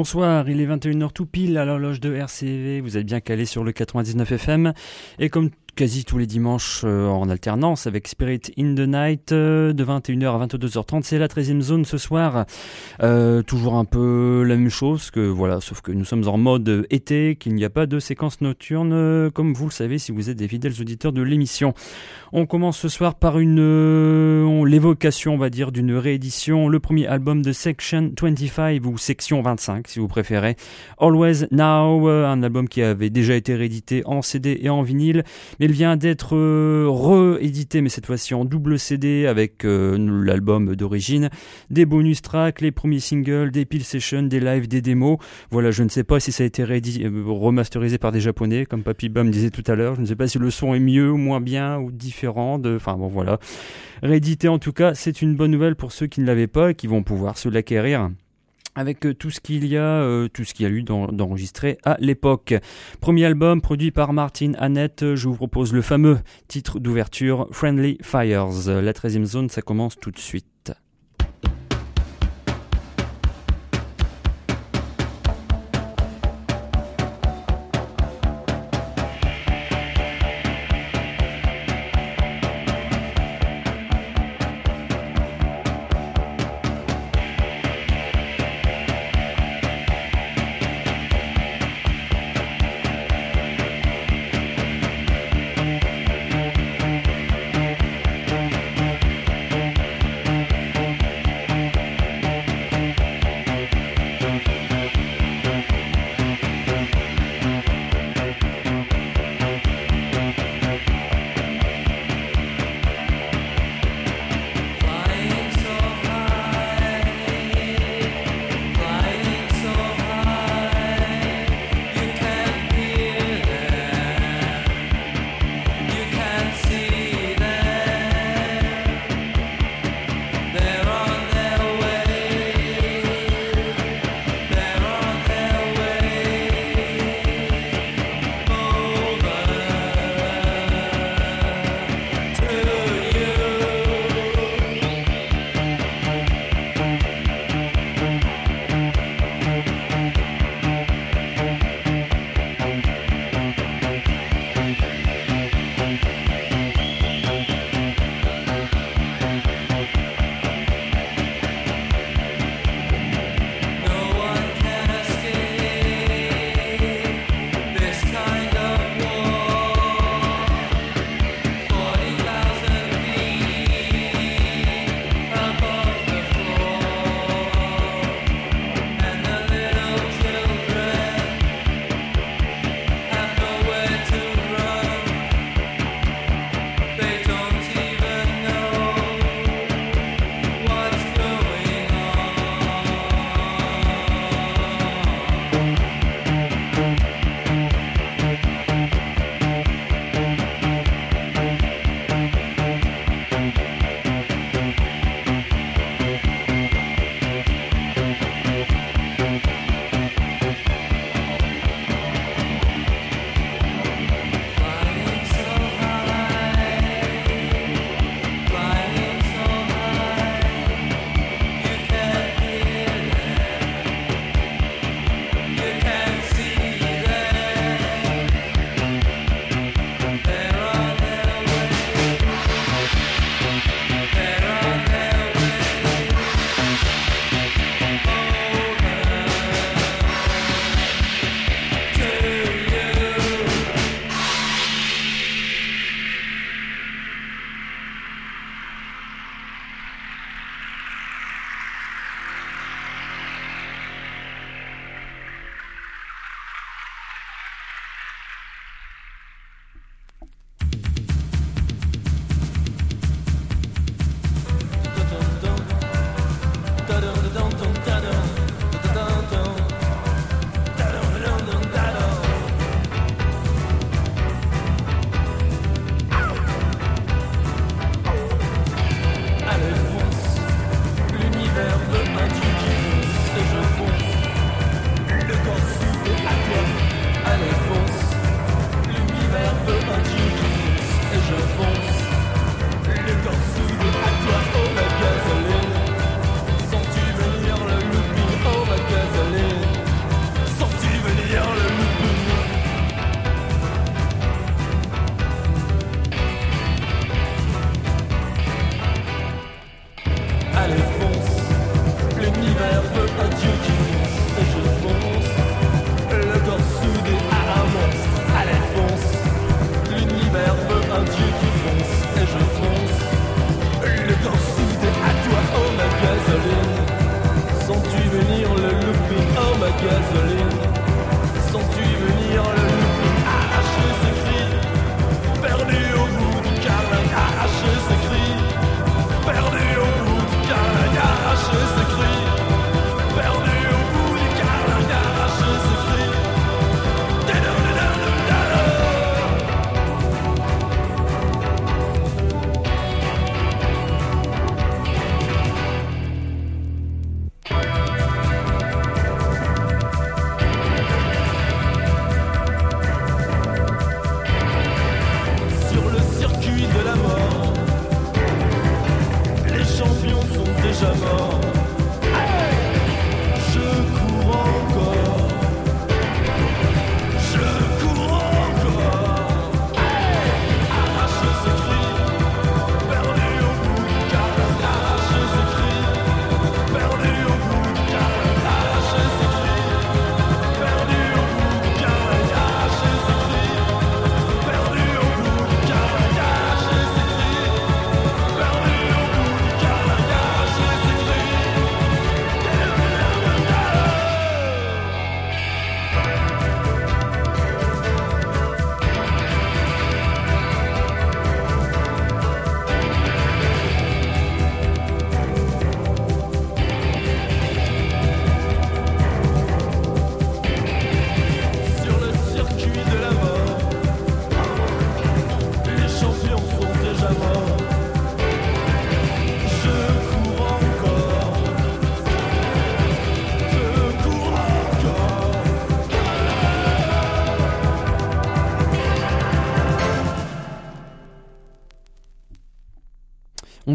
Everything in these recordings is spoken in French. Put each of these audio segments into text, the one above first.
Bonsoir, il est 21h tout pile à l'horloge de RCV, vous êtes bien calé sur le 99 FM et comme quasi tous les dimanches euh, en alternance avec Spirit in the Night euh, de 21h à 22h30. C'est la 13e zone ce soir. Euh, toujours un peu la même chose que voilà, sauf que nous sommes en mode été, qu'il n'y a pas de séquence nocturne comme vous le savez si vous êtes des fidèles auditeurs de l'émission. On commence ce soir par une l'évocation, on va dire, d'une réédition, le premier album de Section 25 ou Section 25 si vous préférez. Always Now, un album qui avait déjà été réédité en CD et en vinyle il vient d'être euh, réédité, mais cette fois-ci en double CD avec euh, l'album d'origine, des bonus tracks, les premiers singles, des pill sessions, des lives, des démos. Voilà, je ne sais pas si ça a été euh, remasterisé par des japonais, comme Papy Bum disait tout à l'heure. Je ne sais pas si le son est mieux ou moins bien ou différent. Enfin bon, voilà. Réédité en tout cas, c'est une bonne nouvelle pour ceux qui ne l'avaient pas et qui vont pouvoir se l'acquérir avec euh, tout ce qu'il y a, euh, tout ce qu'il y a eu d'enregistré à l'époque. Premier album produit par Martin Annette, je vous propose le fameux titre d'ouverture Friendly Fires. La 13e zone, ça commence tout de suite.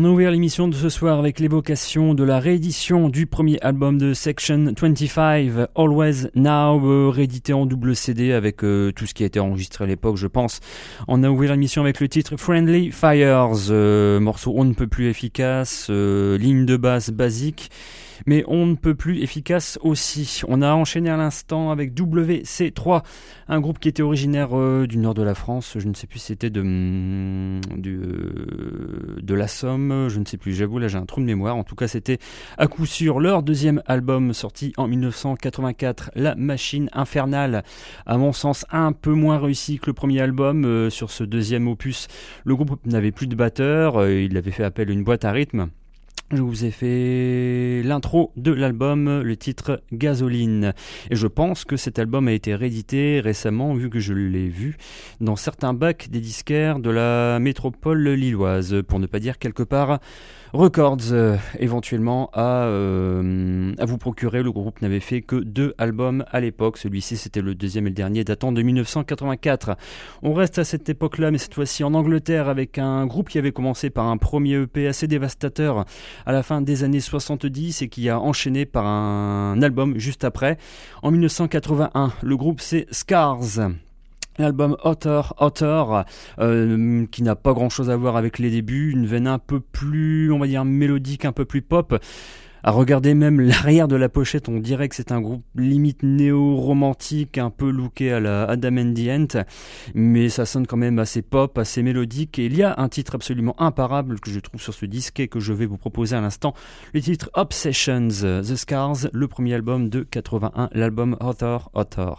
On a ouvert l'émission de ce soir avec l'évocation de la réédition du premier album de Section 25, Always Now, euh, réédité en double CD avec euh, tout ce qui a été enregistré à l'époque, je pense. On a ouvert l'émission avec le titre Friendly Fires, euh, morceau on ne peut plus efficace, ligne de basse basique mais on ne peut plus efficace aussi. On a enchaîné à l'instant avec WC3, un groupe qui était originaire euh, du nord de la France, je ne sais plus si c'était de, mm, euh, de la Somme, je ne sais plus, j'avoue là j'ai un trou de mémoire, en tout cas c'était à coup sûr leur deuxième album sorti en 1984, La Machine Infernale, à mon sens un peu moins réussi que le premier album euh, sur ce deuxième opus. Le groupe n'avait plus de batteur, il avait fait appel à une boîte à rythme. Je vous ai fait l'intro de l'album, le titre Gasoline. Et je pense que cet album a été réédité récemment, vu que je l'ai vu dans certains bacs des disquaires de la métropole lilloise, pour ne pas dire quelque part Records euh, éventuellement à, euh, à vous procurer. Le groupe n'avait fait que deux albums à l'époque. Celui-ci c'était le deuxième et le dernier datant de 1984. On reste à cette époque-là, mais cette fois-ci en Angleterre avec un groupe qui avait commencé par un premier EP assez dévastateur à la fin des années 70 et qui a enchaîné par un album juste après. En 1981, le groupe c'est Scars. L'album Otter, Otter, euh, qui n'a pas grand chose à voir avec les débuts, une veine un peu plus, on va dire, mélodique, un peu plus pop. À regarder même l'arrière de la pochette, on dirait que c'est un groupe limite néo-romantique, un peu looké à la Adam and the mais ça sonne quand même assez pop, assez mélodique. Et il y a un titre absolument imparable que je trouve sur ce disque et que je vais vous proposer à l'instant, le titre Obsessions, The Scars, le premier album de 81, l'album Otter, Otter.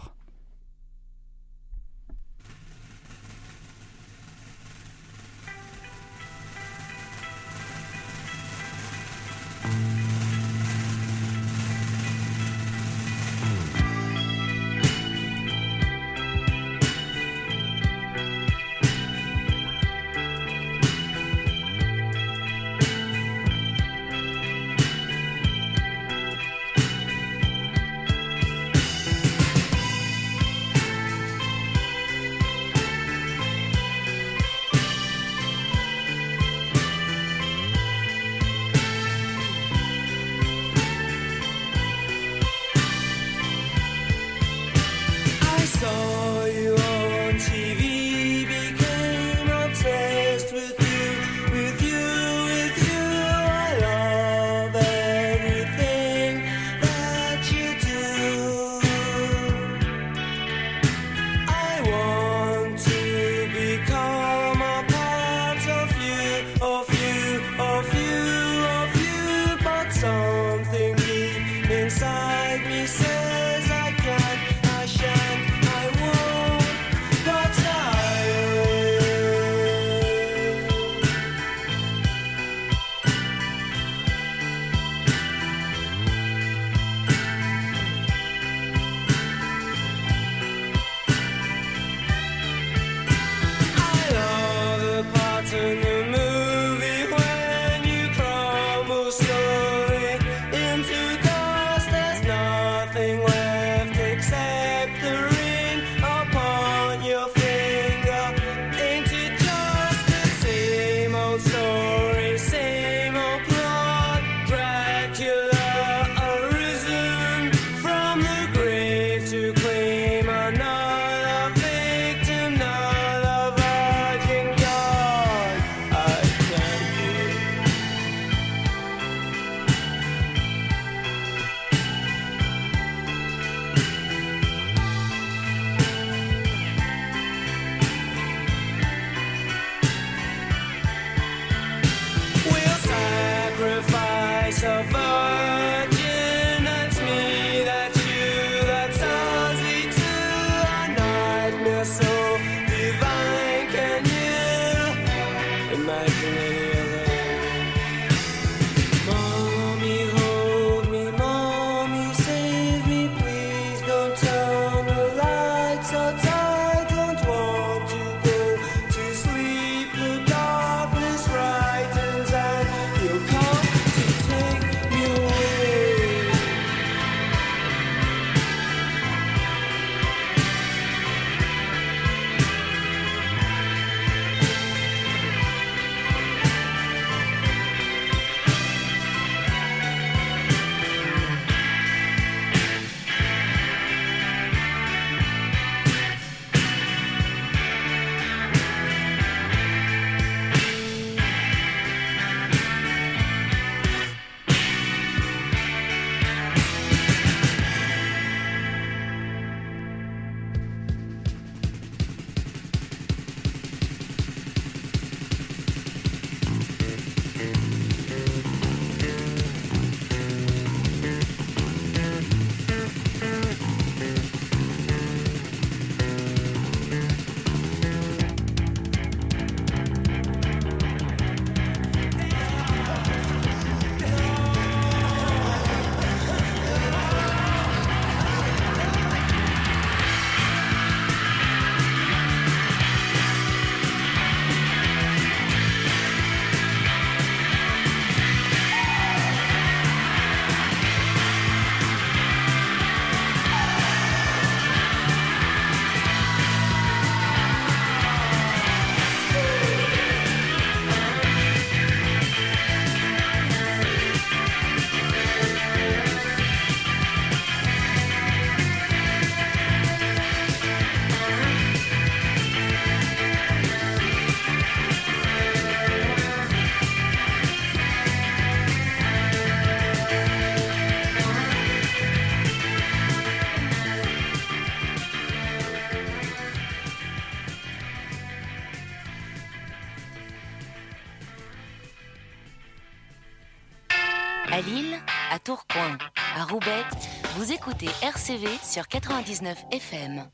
RCV sur 99 FM.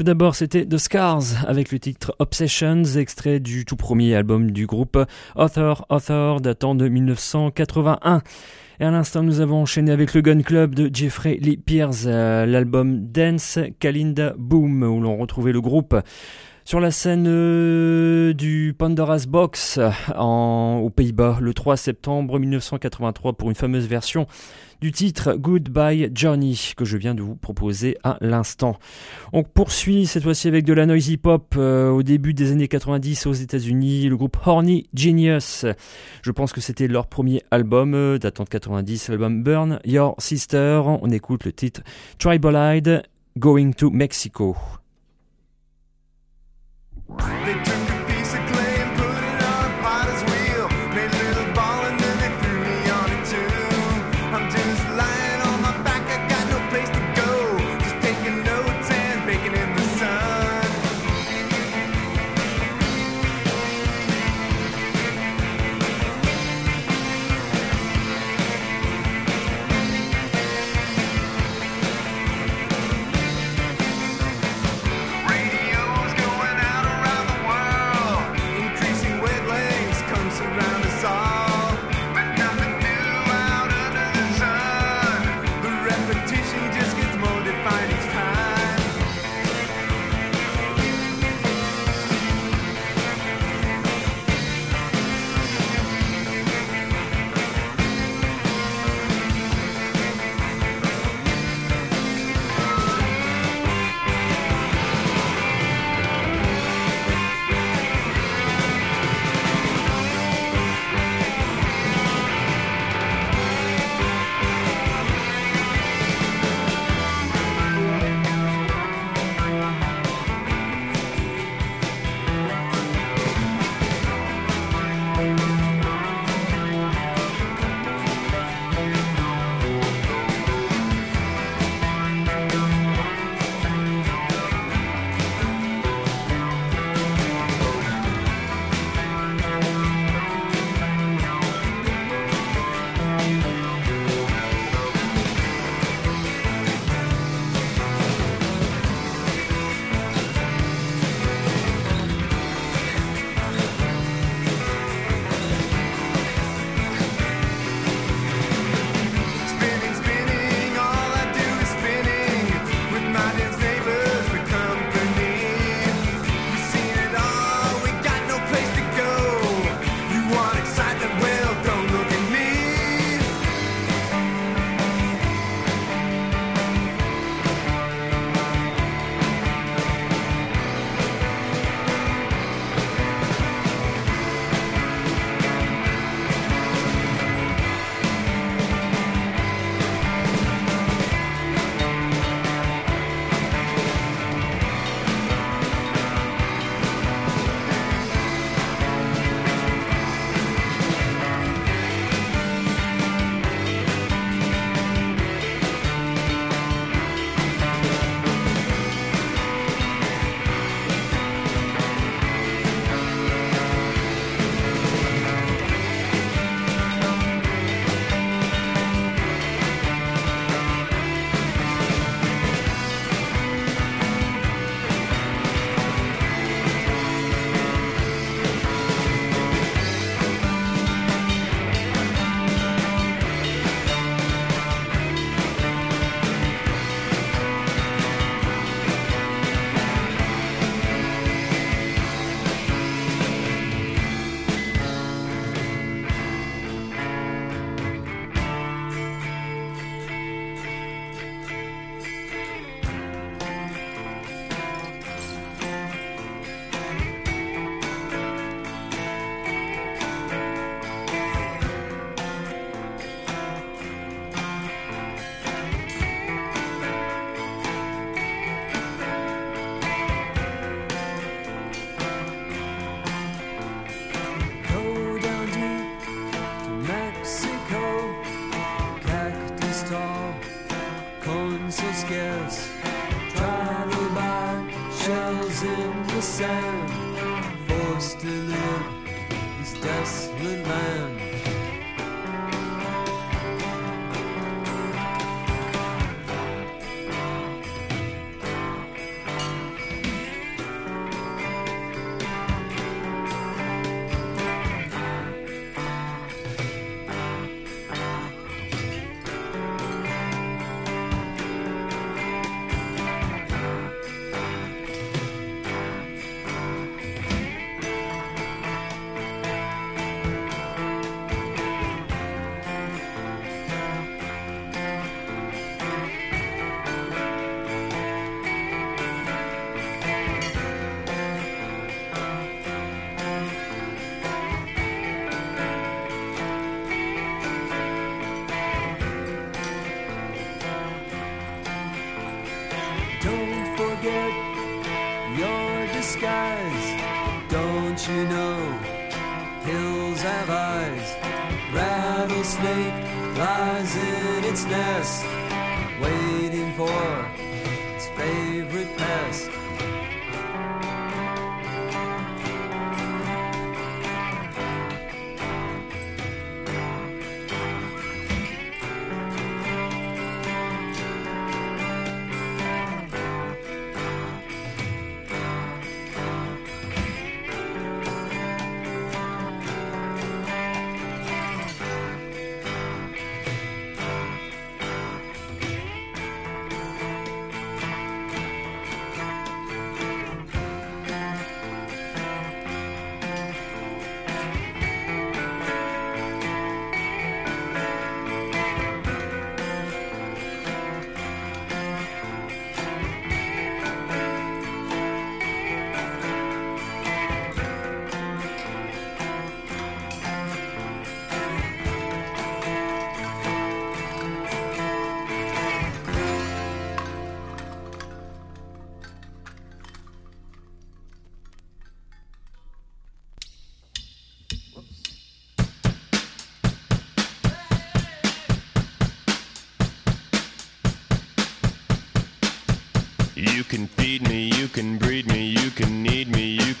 Tout d'abord, c'était The Scars avec le titre Obsessions, extrait du tout premier album du groupe Author Author datant de 1981. Et à l'instant, nous avons enchaîné avec le Gun Club de Jeffrey Lee Pierce, euh, l'album Dance Kalinda Boom, où l'on retrouvait le groupe sur la scène euh, du Pandora's Box aux Pays-Bas le 3 septembre 1983 pour une fameuse version du titre Goodbye Johnny que je viens de vous proposer à l'instant. On poursuit cette fois-ci avec de la noisy pop euh, au début des années 90 aux États-Unis, le groupe Horny Genius. Je pense que c'était leur premier album euh, datant de 90, l'album Burn Your Sister. On écoute le titre Tribalide Going to Mexico.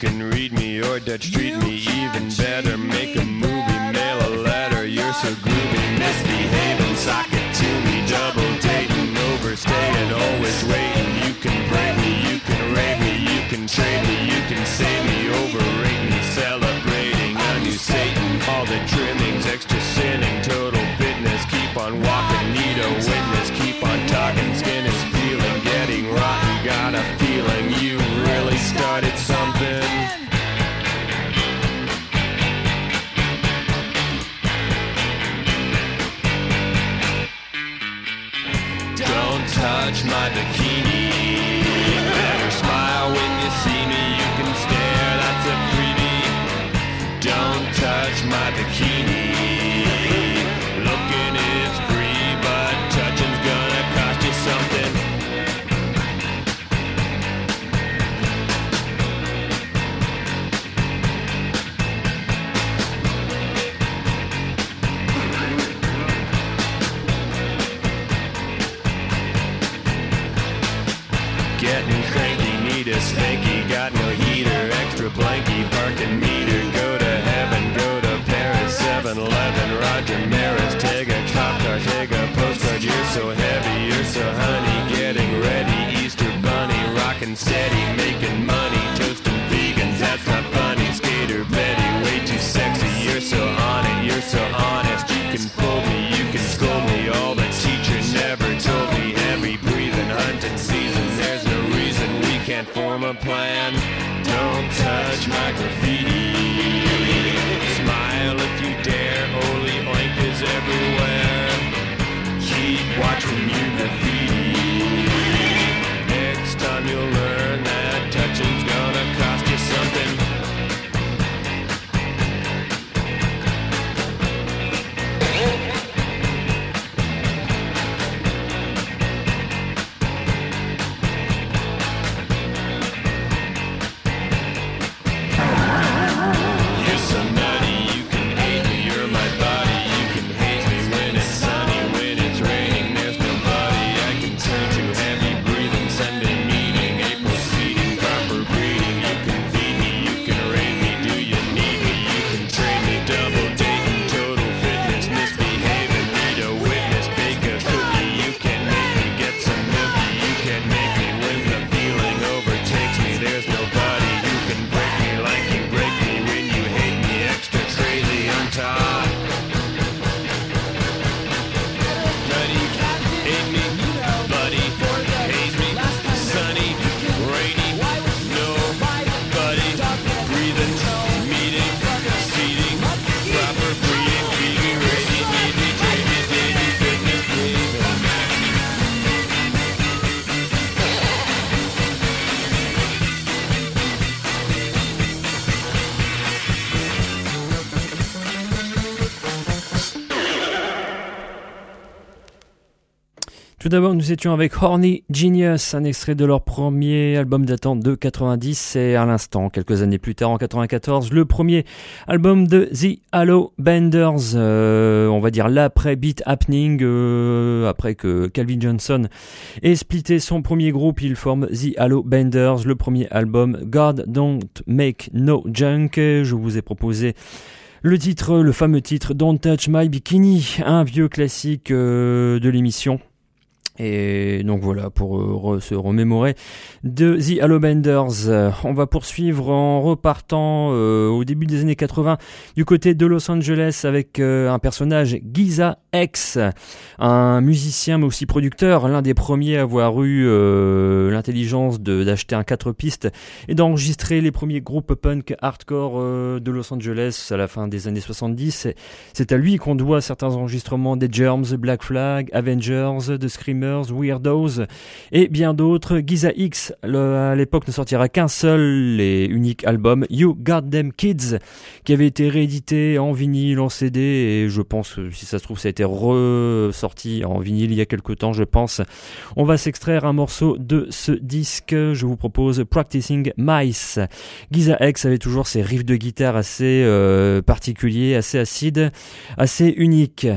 Can read me or Dutch treat me even better. Make a movie, mail a letter. You're so groovy, misbehaving, sock it to me, double dating, overstaying, always waiting. You can break me, you can rate me, you can trade me, you can save me, overrate me, celebrating a new Satan. All the trimmings, extra sinning, total fitness. Keep on walking, touch extra blanky, parking meter, go to heaven, go to Paris, 7-Eleven, Roger Maris, take a cop car, take a postcard, you're so heavy, you're so honey, getting ready, Easter bunny, rockin' steady, making money, toasting vegans, that's not funny, skater Betty, way too sexy, you're so on it, you're so honest, you can fool me, you can scold me, all can't form a plan, don't touch my graffiti, smile if you dare, Oli oink is everywhere, keep watching you graffiti, next time you'll learn time. D'abord, nous étions avec Horny Genius, un extrait de leur premier album datant de 90 et à l'instant, quelques années plus tard en 94, le premier album de The Halo Benders, euh, on va dire l'après Beat Happening, euh, après que Calvin Johnson ait splitté son premier groupe, il forme The Halo Benders, le premier album God Don't Make No Junk. Je vous ai proposé le titre, le fameux titre Don't Touch My Bikini, un vieux classique euh, de l'émission. Et donc voilà, pour euh, se remémorer de The Halo Benders. on va poursuivre en repartant euh, au début des années 80 du côté de Los Angeles avec euh, un personnage, Giza X, un musicien mais aussi producteur, l'un des premiers à avoir eu l'intelligence d'acheter un 4 pistes et d'enregistrer les premiers groupes punk hardcore de Los Angeles à la fin des années 70. C'est à lui qu'on doit certains enregistrements des Germs, Black Flag, Avengers, The Screamers, Weirdos et bien d'autres. Giza X, à l'époque, ne sortira qu'un seul et unique album, You Them Kids, qui avait été réédité en vinyle, en CD, et je pense, si ça se trouve, ça a été ressorti en vinyle il y a quelques temps, je pense. On va s'extraire un morceau de ce disque. Je vous propose Practicing Mice. Giza X avait toujours ses riffs de guitare assez euh, particuliers, assez acides, assez uniques.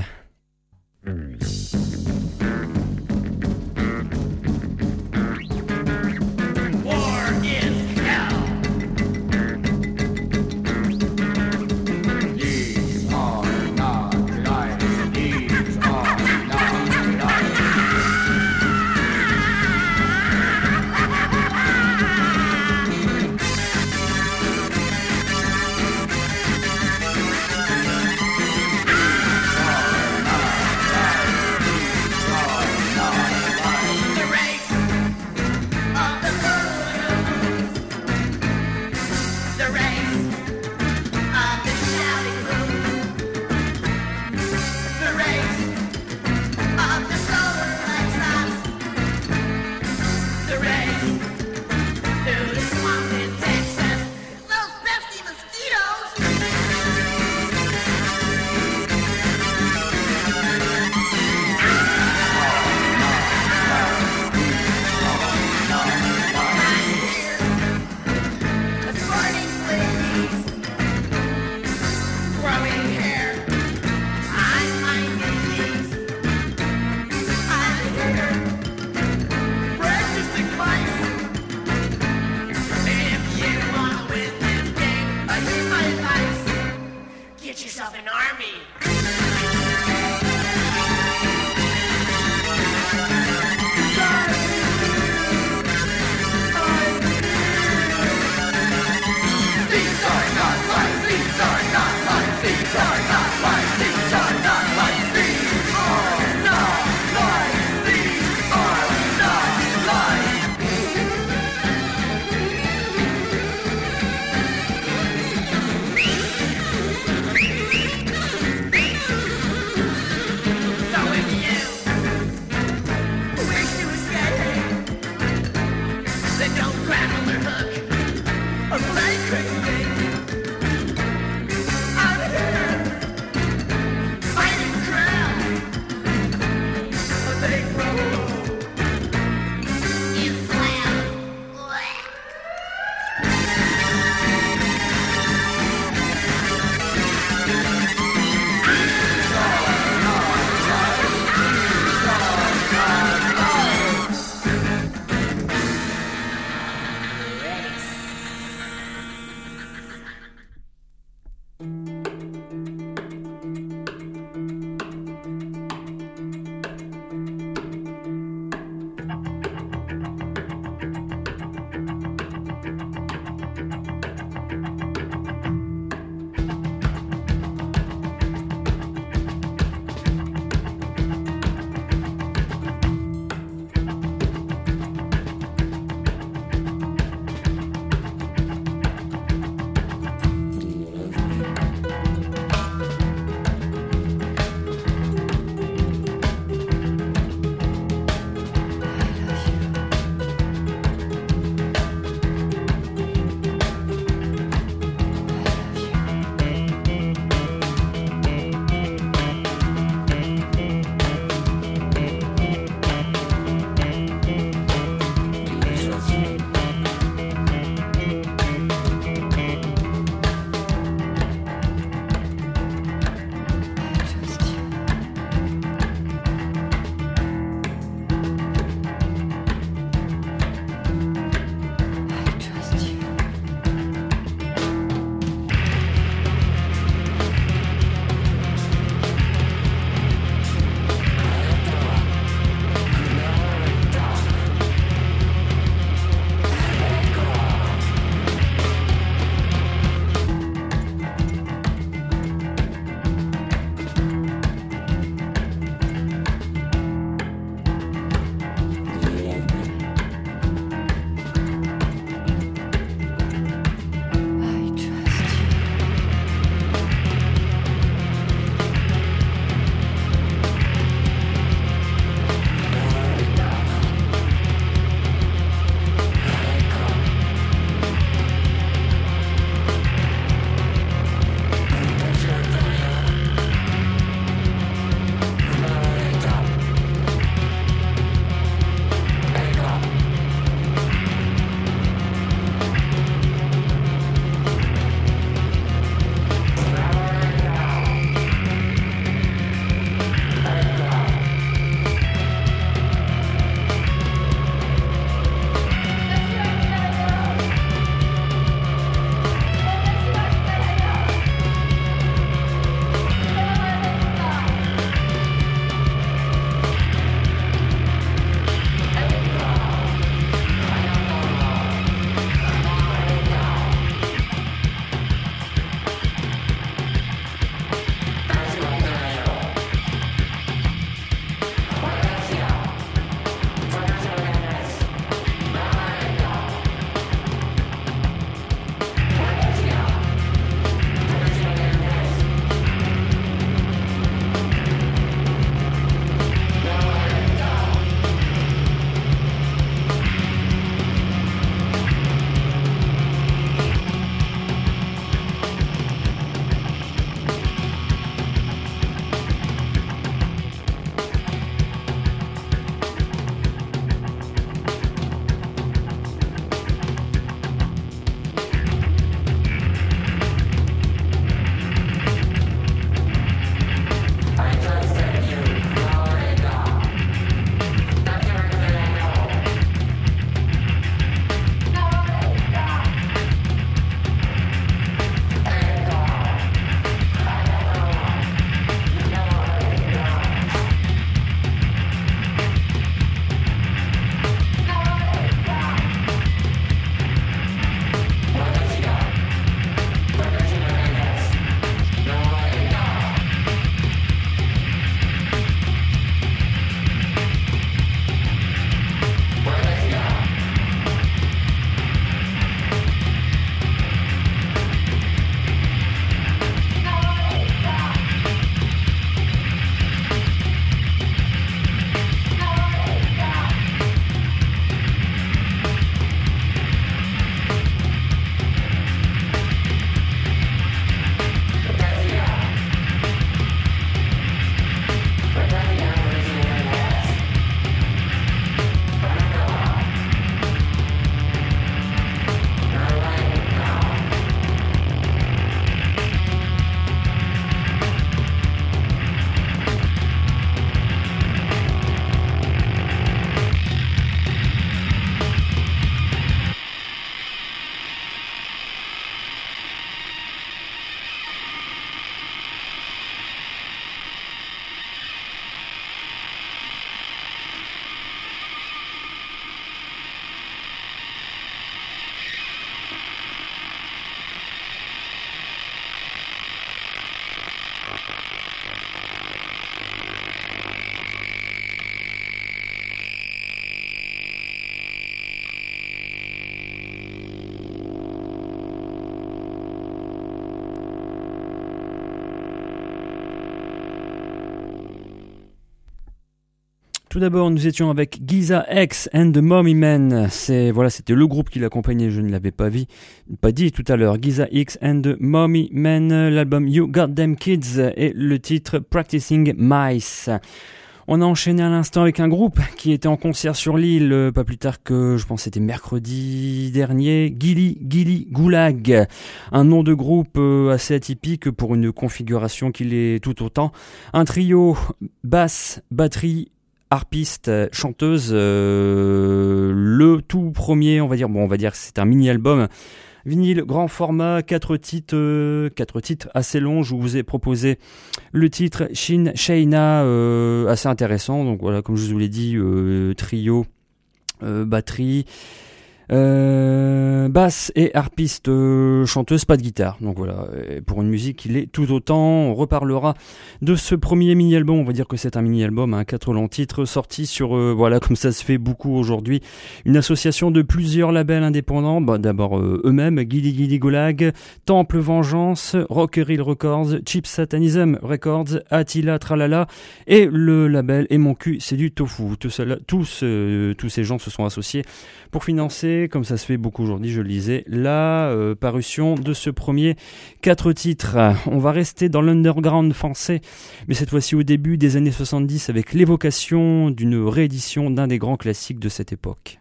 Tout d'abord, nous étions avec Giza X and the Mommy Men. C'est voilà, c'était le groupe qui l'accompagnait. Je ne l'avais pas vu, pas dit tout à l'heure. Giza X and the Mommy Men, l'album You Got Them Kids et le titre Practicing Mice. On a enchaîné à l'instant avec un groupe qui était en concert sur l'île, euh, pas plus tard que, je pense c'était mercredi dernier, Gilly Gilly Goulag. Un nom de groupe euh, assez atypique pour une configuration qui l'est tout autant. Un trio, basse, batterie, harpiste, chanteuse. Euh, le tout premier, on va dire, bon, on va dire c'est un mini-album. Vinyle grand format, quatre titres, euh, quatre titres assez longs. Je vous ai proposé le titre Shin Shaina, euh, assez intéressant. Donc voilà, comme je vous l'ai dit, trio, batterie, euh, basse et harpiste euh, chanteuse, pas de guitare. Donc voilà, pour une musique, il est tout autant. On reparlera de ce premier mini-album. On va dire que c'est un mini-album, hein, quatre longs titres sortis sur, euh, voilà, comme ça se fait beaucoup aujourd'hui, une association de plusieurs labels indépendants. Bah, D'abord eux-mêmes, Gilly Gilly Golag, Temple Vengeance, Rockeril Records, Chip Satanism Records, Attila Tralala et le label Et mon cul, c'est du tofu. Tous ces gens se sont associés pour financer, comme ça se fait beaucoup aujourd'hui, je lisais, la euh, parution de ce premier quatre titres. On va rester dans l'underground français, mais cette fois-ci au début des années 70 avec l'évocation d'une réédition d'un des grands classiques de cette époque.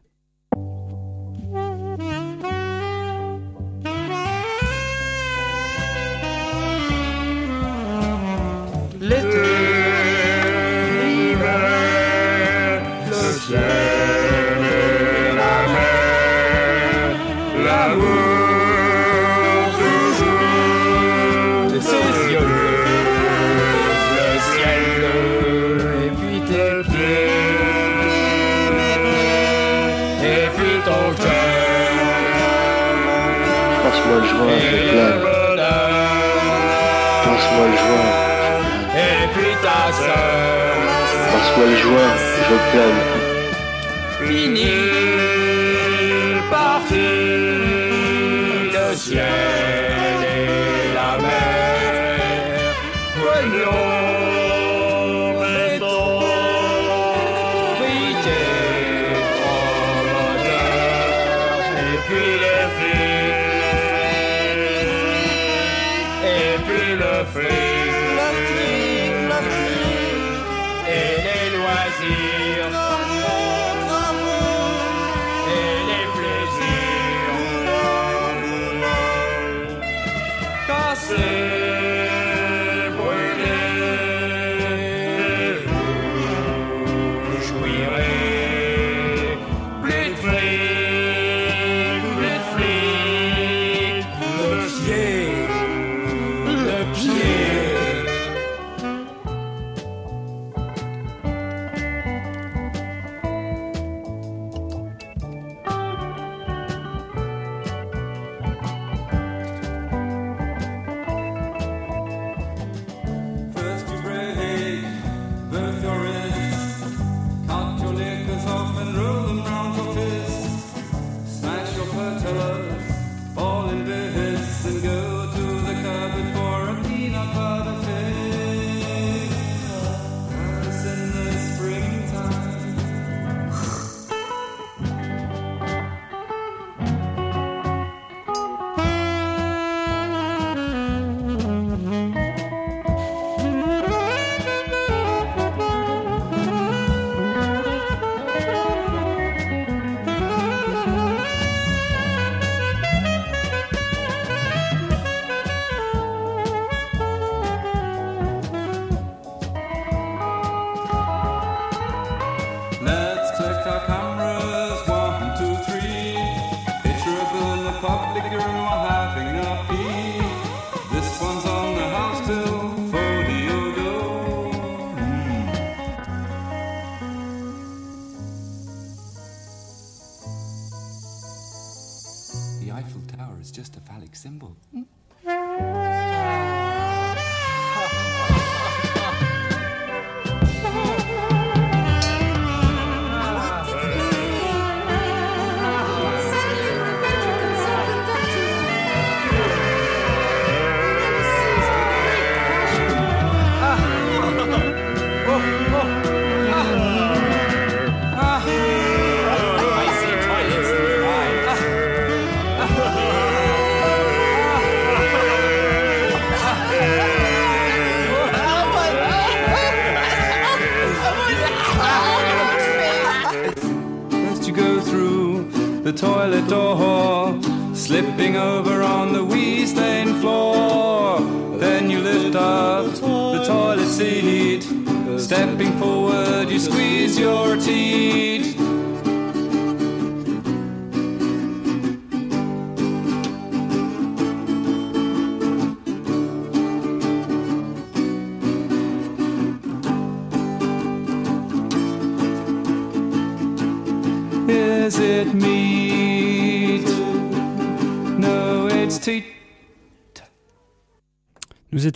Passe-moi Passe-moi le joint, je plains.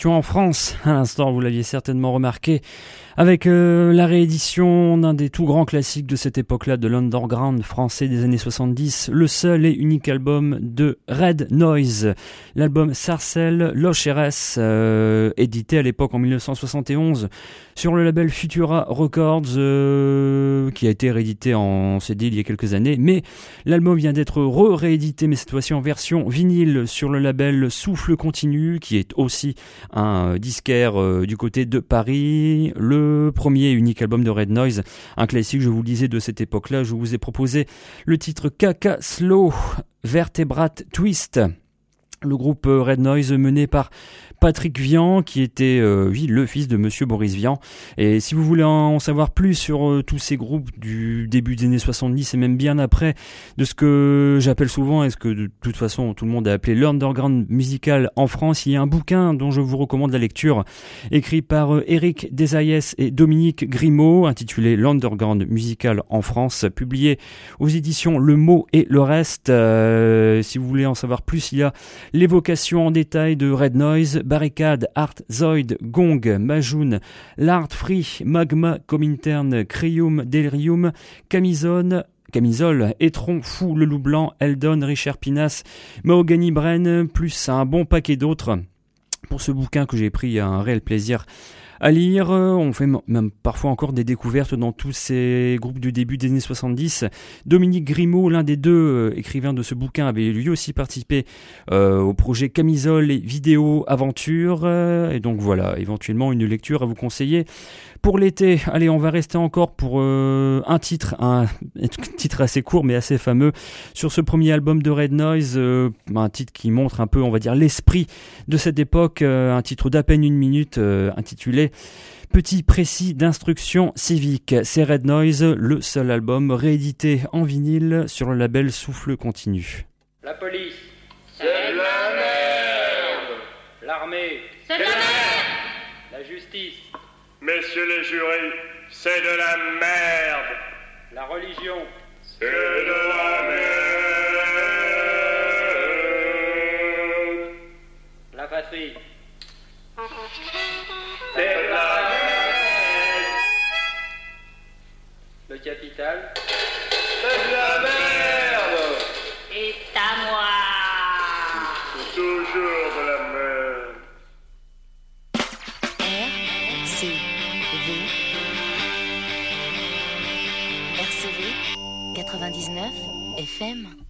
En France, à l'instant, vous l'aviez certainement remarqué, avec euh, la réédition d'un des tout grands classiques de cette époque-là, de l'underground français des années 70, le seul et unique album de Red Noise, l'album Sarcelle Loche RS, euh, édité à l'époque en 1971 sur le label Futura Records, euh, qui a été réédité en CD il y a quelques années, mais l'album vient d'être re-réédité, mais cette fois-ci en version vinyle sur le label Souffle Continu, qui est aussi un euh, disquaire du côté de Paris, le premier et unique album de Red Noise, un classique, je vous le disais, de cette époque-là. Je vous ai proposé le titre Kaka Slow, Vertebrate Twist. Le groupe euh, Red Noise mené par Patrick Vian, qui était, euh, oui, le fils de Monsieur Boris Vian. Et si vous voulez en savoir plus sur euh, tous ces groupes du début des années 70 et même bien après, de ce que j'appelle souvent, et ce que de toute façon tout le monde a appelé l'underground musical en France, il y a un bouquin dont je vous recommande la lecture, écrit par euh, Eric Desayes et Dominique Grimaud, intitulé L'underground musical en France, publié aux éditions Le Mot et le Reste. Si vous voulez en savoir plus, il y a l'évocation en détail de Red Noise, Barricade, Art Zoid, Gong, Majoun, L'Art Free, Magma, Comintern, Crium, Delirium, Camisone, Camisole, Etron, Fou, Le Loup Blanc, Eldon, Richard Pinas, Mahogany Bren, plus un bon paquet d'autres. Pour ce bouquin que j'ai pris un réel plaisir à lire. On fait même parfois encore des découvertes dans tous ces groupes du début des années 70. Dominique Grimaud, l'un des deux euh, écrivains de ce bouquin, avait lui aussi participé euh, au projet Camisole et Vidéo Aventure. Euh, et donc voilà, éventuellement une lecture à vous conseiller. Pour l'été, allez, on va rester encore pour euh, un titre, un, un titre assez court mais assez fameux sur ce premier album de Red Noise, euh, un titre qui montre un peu, on va dire, l'esprit de cette époque, euh, un titre d'à peine une minute euh, intitulé Petit précis d'instruction civique. C'est Red Noise, le seul album réédité en vinyle sur le label Souffle Continu. La police. C'est la merde. L'armée. C'est la merde. Messieurs les jurys, c'est de la merde. La religion. C'est de la merde. La patrie. C'est de la merde. Le capital. C'est de la merde. FM.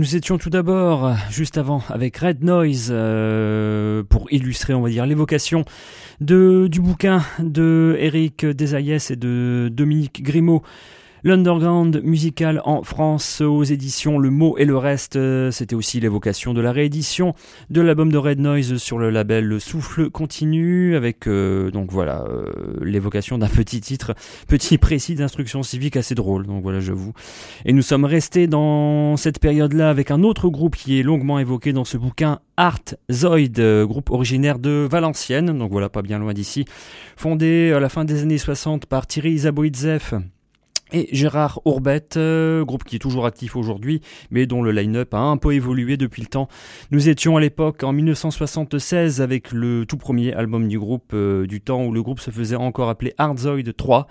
Nous étions tout d'abord, juste avant, avec Red Noise, euh, pour illustrer, on va dire, l'évocation du bouquin de Eric Desayes et de Dominique Grimaud. L'underground musical en France aux éditions Le Mot et le Reste, c'était aussi l'évocation de la réédition de l'album de Red Noise sur le label Le Souffle Continue, avec euh, donc voilà euh, l'évocation d'un petit titre, petit précis d'instruction civique assez drôle, donc voilà j'avoue. Et nous sommes restés dans cette période-là avec un autre groupe qui est longuement évoqué dans ce bouquin, Art Zoid, groupe originaire de Valenciennes, donc voilà pas bien loin d'ici, fondé à la fin des années 60 par Thierry Zaboïdzev et Gérard Ourbet, euh, groupe qui est toujours actif aujourd'hui, mais dont le line-up a un peu évolué depuis le temps. Nous étions à l'époque en 1976 avec le tout premier album du groupe, euh, du temps où le groupe se faisait encore appeler Hardzoid 3.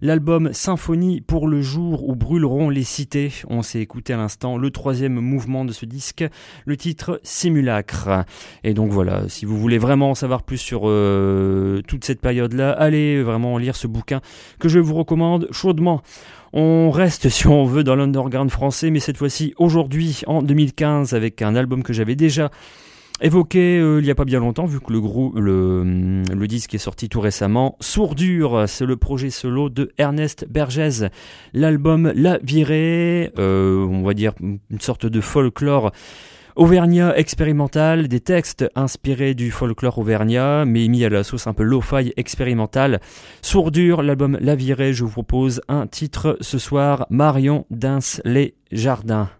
L'album Symphonie pour le jour où brûleront les cités. On s'est écouté à l'instant le troisième mouvement de ce disque, le titre Simulacre. Et donc voilà, si vous voulez vraiment en savoir plus sur euh, toute cette période-là, allez vraiment lire ce bouquin que je vous recommande chaudement. On reste, si on veut, dans l'underground français, mais cette fois-ci aujourd'hui, en 2015, avec un album que j'avais déjà évoqué euh, il n'y a pas bien longtemps, vu que le, le disque est sorti tout récemment. Sourdure, c'est le projet solo de Ernest Bergès. L'album La Virée, euh, on va dire une sorte de folklore Auvergnat expérimental, des textes inspirés du folklore auvergnat, mais mis à la sauce un peu lo-fi expérimentale. Sourdure, l'album La Virée, je vous propose un titre ce soir, Marion Dins les Jardins.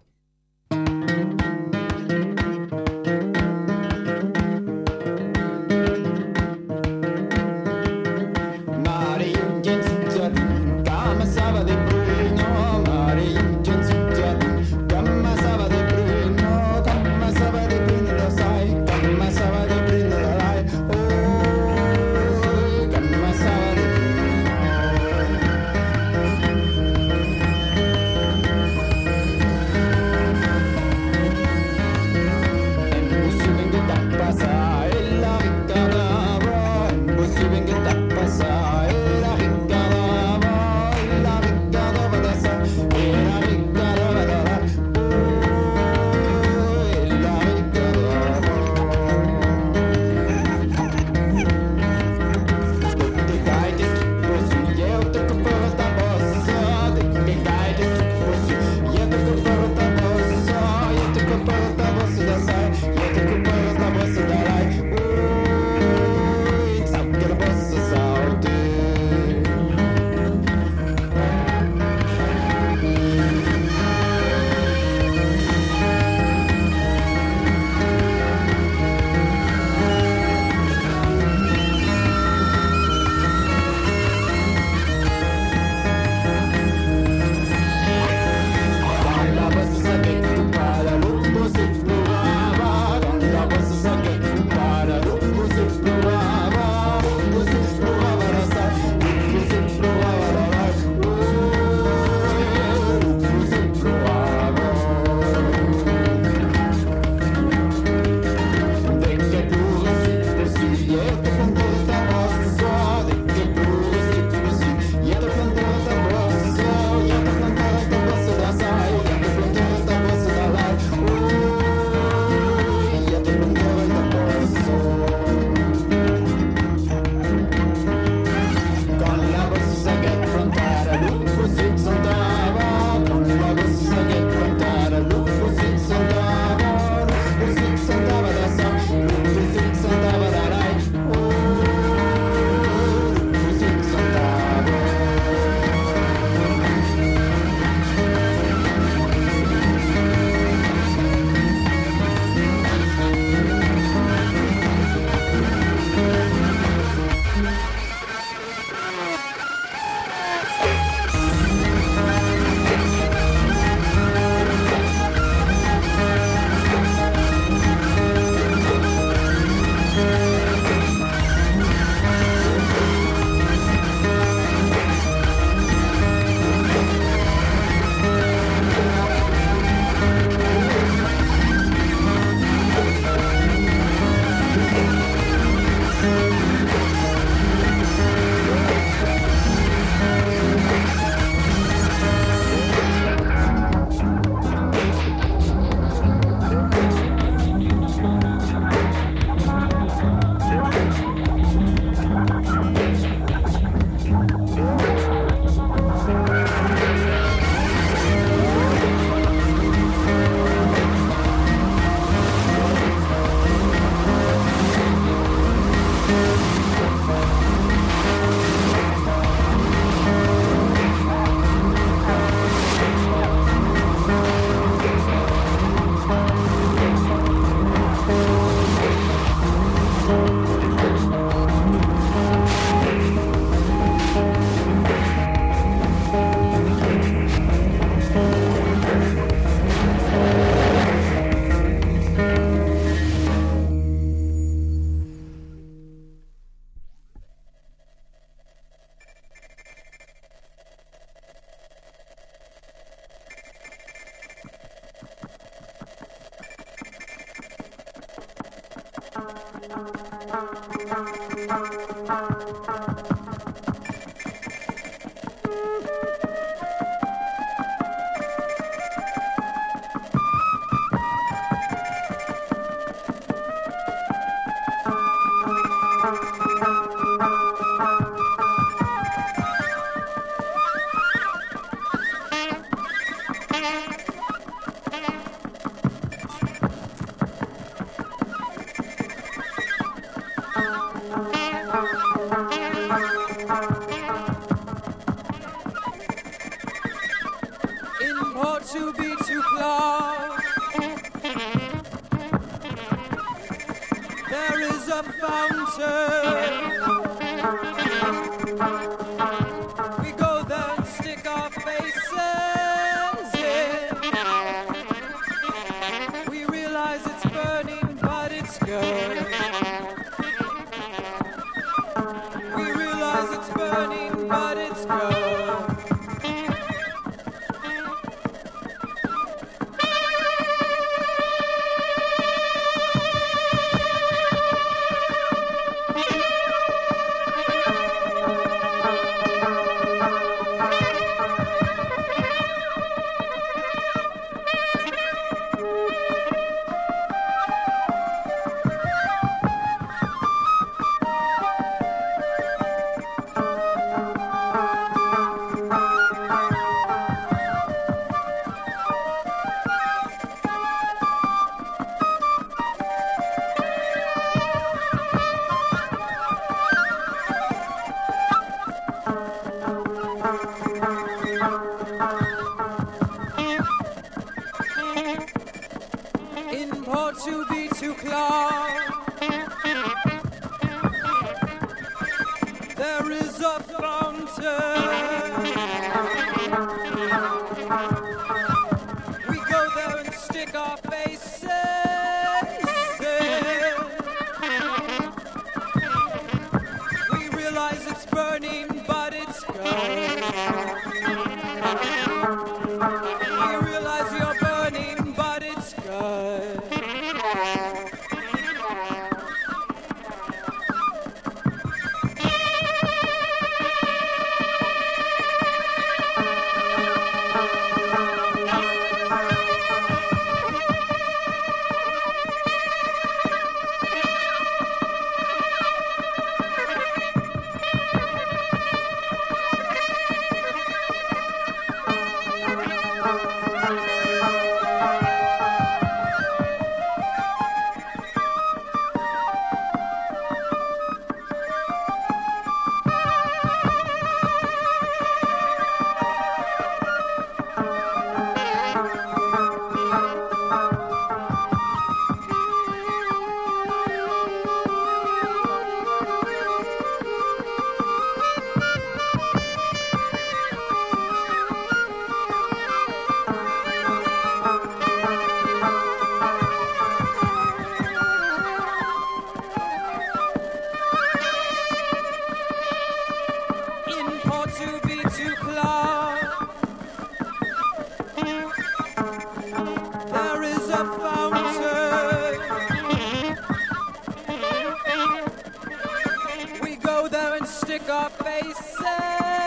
Say.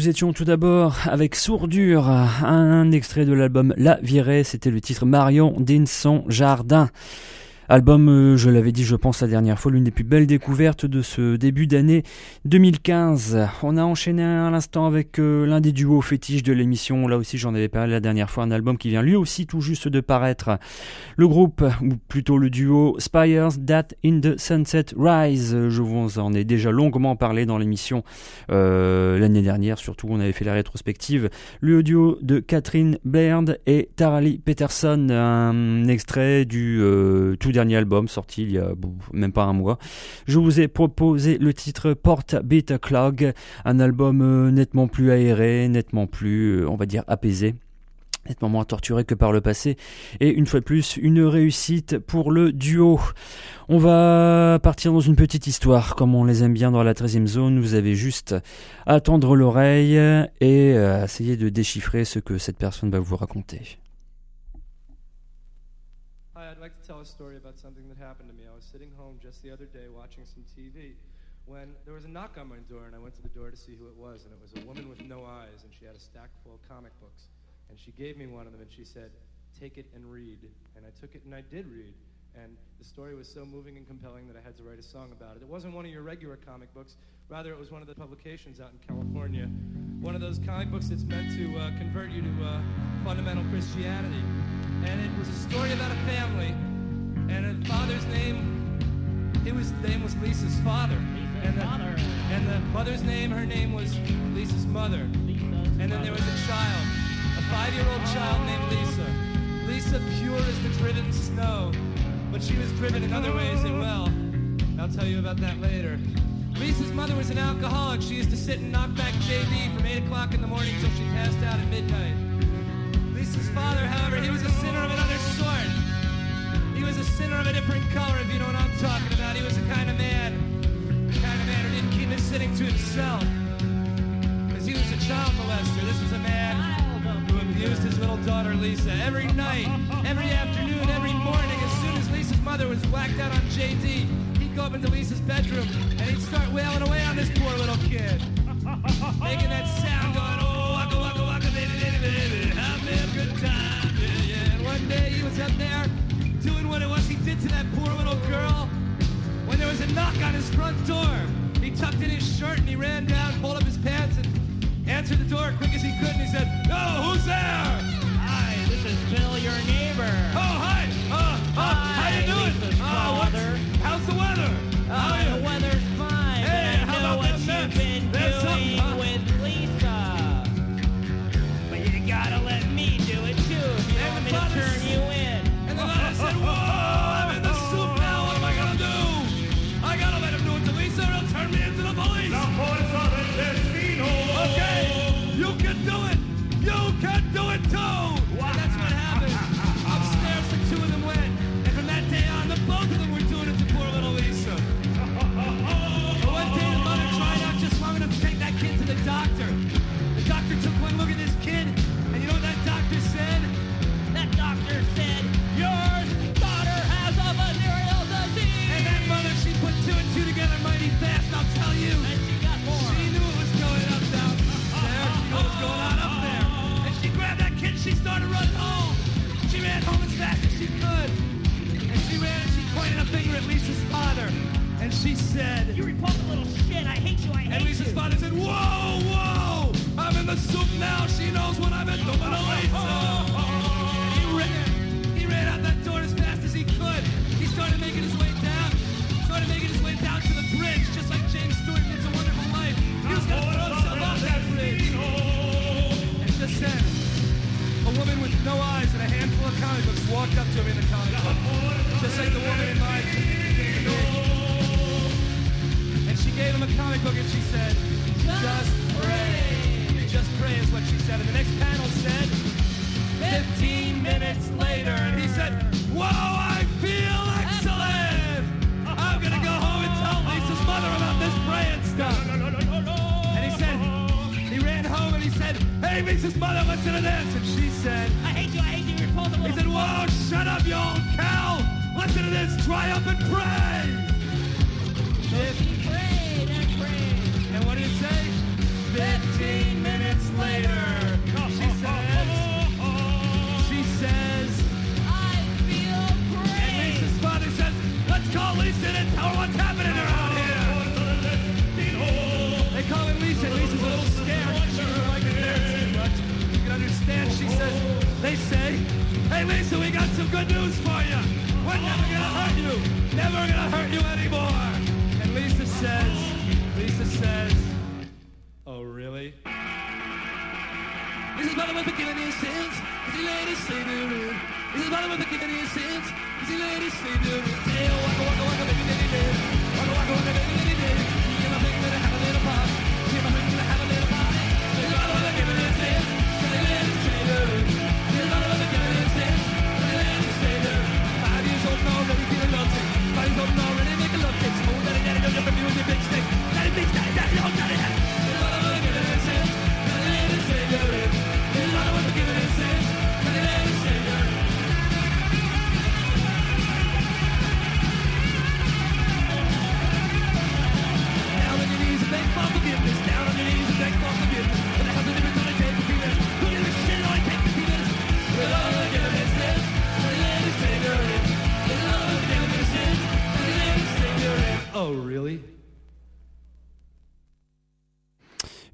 Nous étions tout d'abord avec Sourdure, un extrait de l'album La Virée, c'était le titre Marion Dinson Jardin. Album, euh, je l'avais dit, je pense la dernière fois, l'une des plus belles découvertes de ce début d'année 2015. On a enchaîné à l'instant avec euh, l'un des duos fétiches de l'émission. Là aussi, j'en avais parlé la dernière fois, un album qui vient lui aussi tout juste de paraître. Le groupe, ou plutôt le duo Spires That in the Sunset Rise. Je vous en ai déjà longuement parlé dans l'émission euh, l'année dernière, surtout on avait fait la rétrospective. Le duo de Catherine Baird et Tarali Peterson, un extrait du tout dernier album sorti il y a même pas un mois. Je vous ai proposé le titre Port Beat Clog, un album euh, nettement plus aéré, nettement plus, euh, on va dire, apaisé nettement moins torturé que par le passé. Et une fois de plus, une réussite pour le duo. On va partir dans une petite histoire, comme on les aime bien dans la 13e zone. Vous avez juste à tendre l'oreille et à essayer de déchiffrer ce que cette personne va vous raconter. I'd like to tell a story about something that happened to me. I was sitting home just the other day watching some TV when there was a knock on my door, and I went to the door to see who it was, and it was a woman with no eyes, and she had a stack full of comic books. And she gave me one of them, and she said, Take it and read. And I took it and I did read. And the story was so moving and compelling that I had to write a song about it. It wasn't one of your regular comic books, rather, it was one of the publications out in California. One of those comic books that's meant to uh, convert you to uh, fundamental Christianity. And it was a story about a family, and a father's name, it was, name was Lisa's father. and, the, and the mother's name, her name was Lisa's mother. And then there was a child, a five year old child named Lisa. Lisa, pure as the driven snow, but she was driven in other ways as well. I'll tell you about that later. Lisa's mother was an alcoholic. She used to sit and knock back JB from 8 o'clock in the morning till she passed out at midnight. Lisa's father, however, he was a sinner of another sort. He was a sinner of a different color, if you know what I'm talking about. He was the kind of man, the kind of man who didn't keep his sitting to himself. Because he was a child molester. This was a man who abused his little daughter Lisa every night, every afternoon, every morning. Mother was whacked out on JD, he'd go up into Lisa's bedroom and he'd start wailing away on this poor little kid. Making that sound going, oh, waka waka waka, baby, baby, baby, have a good time, yeah, yeah. And one day he was up there doing what it was he did to that poor little girl when there was a knock on his front door. He tucked in his shirt and he ran down, pulled up his pants, and answered the door quick as he could. And he said, "Oh, who's there?" Hi, is Bill, your neighbor. Oh, hi. Uh, uh, how you doing? Uh, what's, how's the weather? Uh, the weather's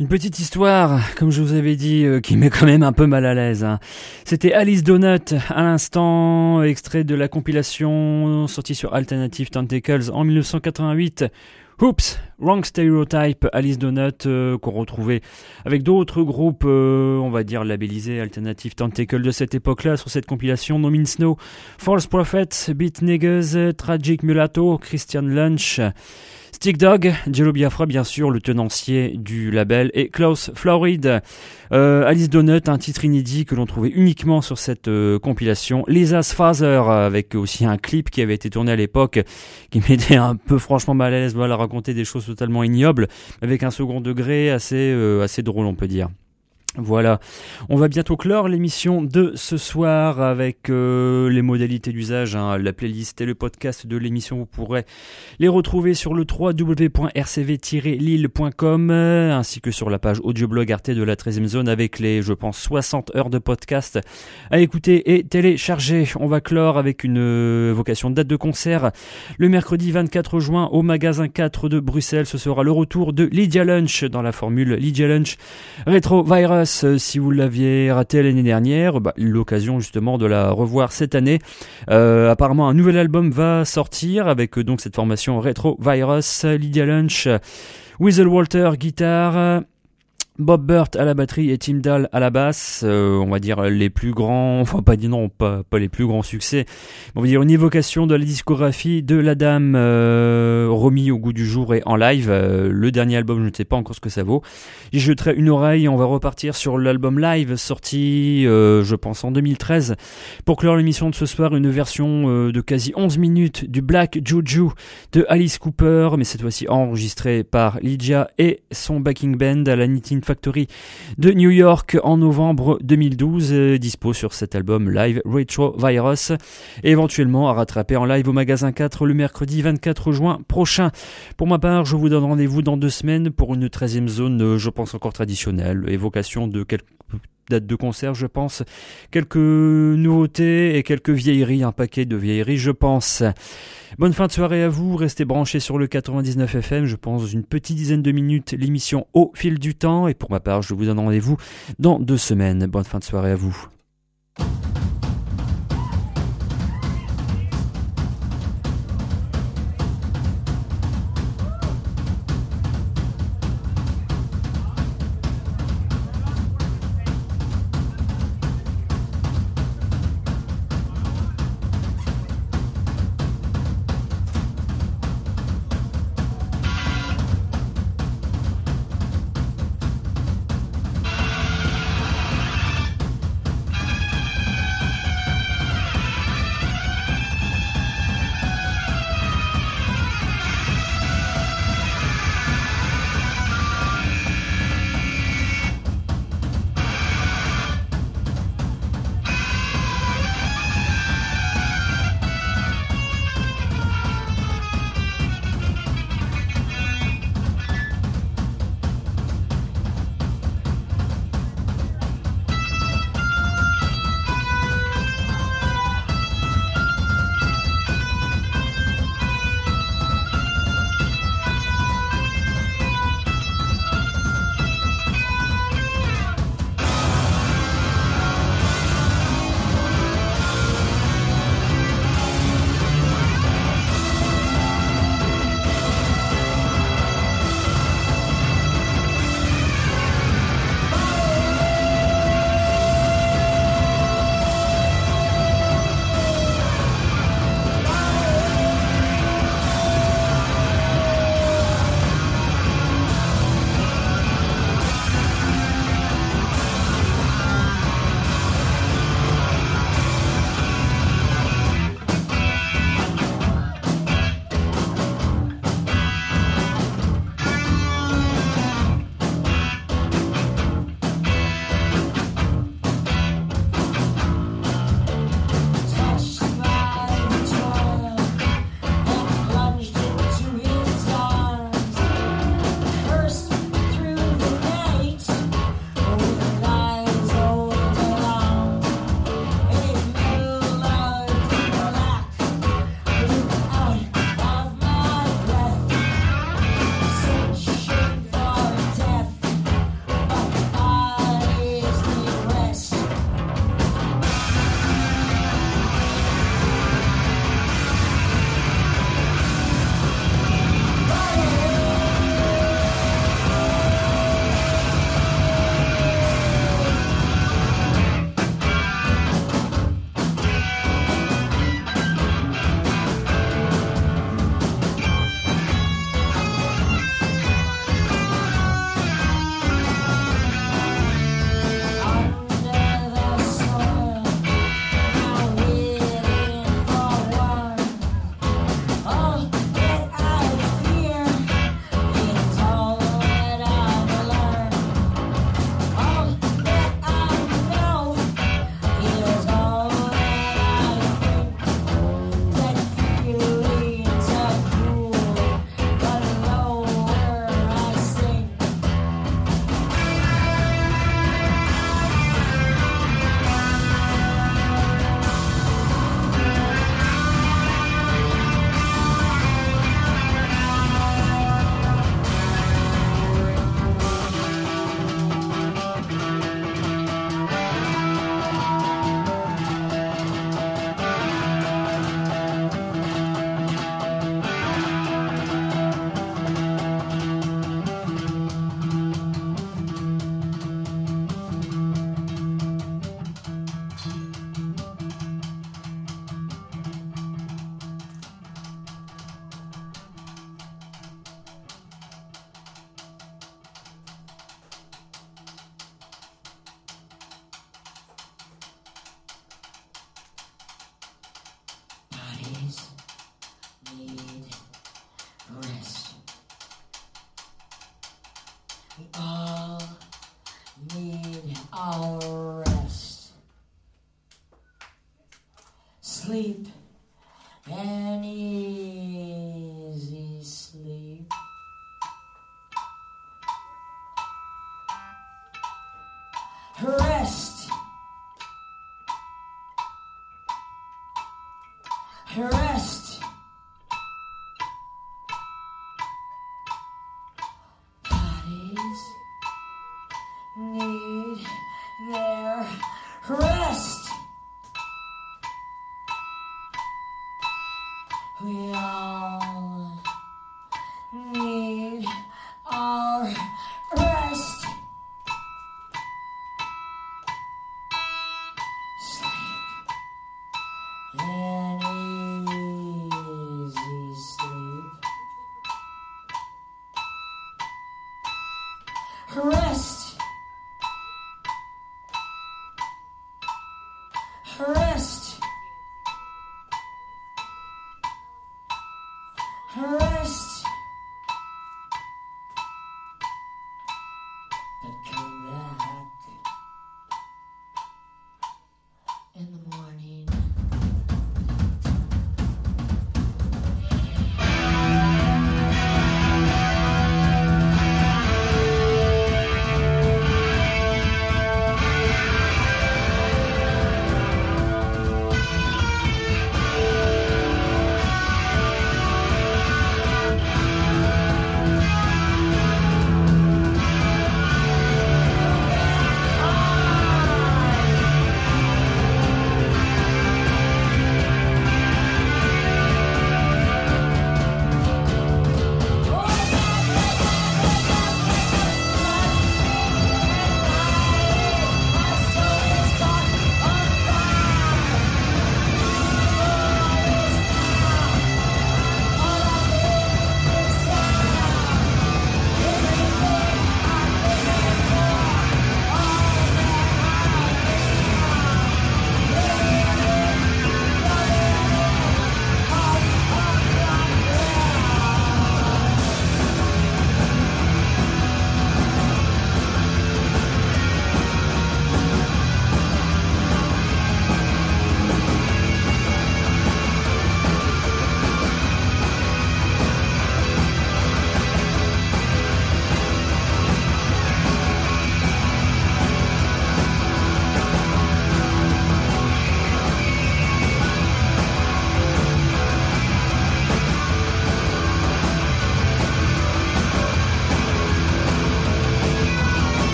Une petite histoire, comme je vous avais dit, euh, qui met quand même un peu mal à l'aise. hein. C'était Alice Donut, à l'instant, extrait de la compilation sortie sur Alternative Tentacles en 1988. Oops, Wrong Stereotype, Alice Donut, euh, qu'on retrouvait avec d'autres groupes, euh, on va dire labellisés Alternative Tentacle de cette époque-là, sur cette compilation No No, False Prophet, Beat Niggas, Tragic Mulatto, Christian Lunch, Stick Dog, Jello Biafra bien sûr, le tenancier du label, et Klaus Florid. Euh, Alice Donut, un titre inédit que l'on trouvait uniquement sur cette euh, compilation. Lisa's Father, avec aussi un clip qui avait été tourné à l'époque, qui m'était un peu franchement mal à l'aise, voilà, raconter des choses totalement ignobles, avec un second degré assez, euh, assez drôle on peut dire. Voilà, on va bientôt clore l'émission de ce soir avec euh, les modalités d'usage, hein, la playlist et le podcast de l'émission. Vous pourrez les retrouver sur le www.rcv-lille.com euh, ainsi que sur la page audioblog Arte de la 13e zone avec les, je pense, 60 heures de podcast à écouter et télécharger. On va clore avec une euh, vocation de date de concert le mercredi 24 juin au magasin 4 de Bruxelles. Ce sera le retour de Lydia Lunch dans la formule Lydia Lunch Retro Virus. Euh, Si vous l'aviez raté l'année dernière, bah, l'occasion justement de la revoir cette année. Euh, apparemment, un nouvel album va sortir avec euh, donc cette formation Retro Virus, Lydia Lunch, Weasel Walter guitare. Bob Burt à la batterie et Tim Dahl à la basse, euh, on va dire les plus grands, enfin pas dire non, pas, les plus grands succès, on va dire une évocation de la discographie de la dame euh, remis au goût du jour et en live. Euh, le dernier album, je ne sais pas encore ce que ça vaut. J'y jeterai une oreille, on va repartir sur l'album live sorti, euh, je pense en 2013. Pour clore l'émission de ce soir, une version de quasi 11 minutes du Black Juju de Alice Cooper, mais cette fois-ci enregistrée par Lydia et son backing band à la Nitin Factory de New York en novembre 2012, euh, dispo sur cet album live Retro Virus, éventuellement à rattraper en live au magasin 4 le mercredi 24 juin prochain. Pour ma part, je vous donne rendez-vous dans deux semaines pour une 13e zone, euh, je pense encore traditionnelle, évocation de quelques dates de concert, je pense, quelques nouveautés et quelques vieilleries, un paquet de vieilleries, je pense. Bonne fin de soirée à vous, restez branchés sur le 99 FM, je pense une petite dizaine de minutes, l'émission au fil du temps, et pour ma part, je vous donne rendez-vous dans deux semaines. Bonne fin de soirée à vous.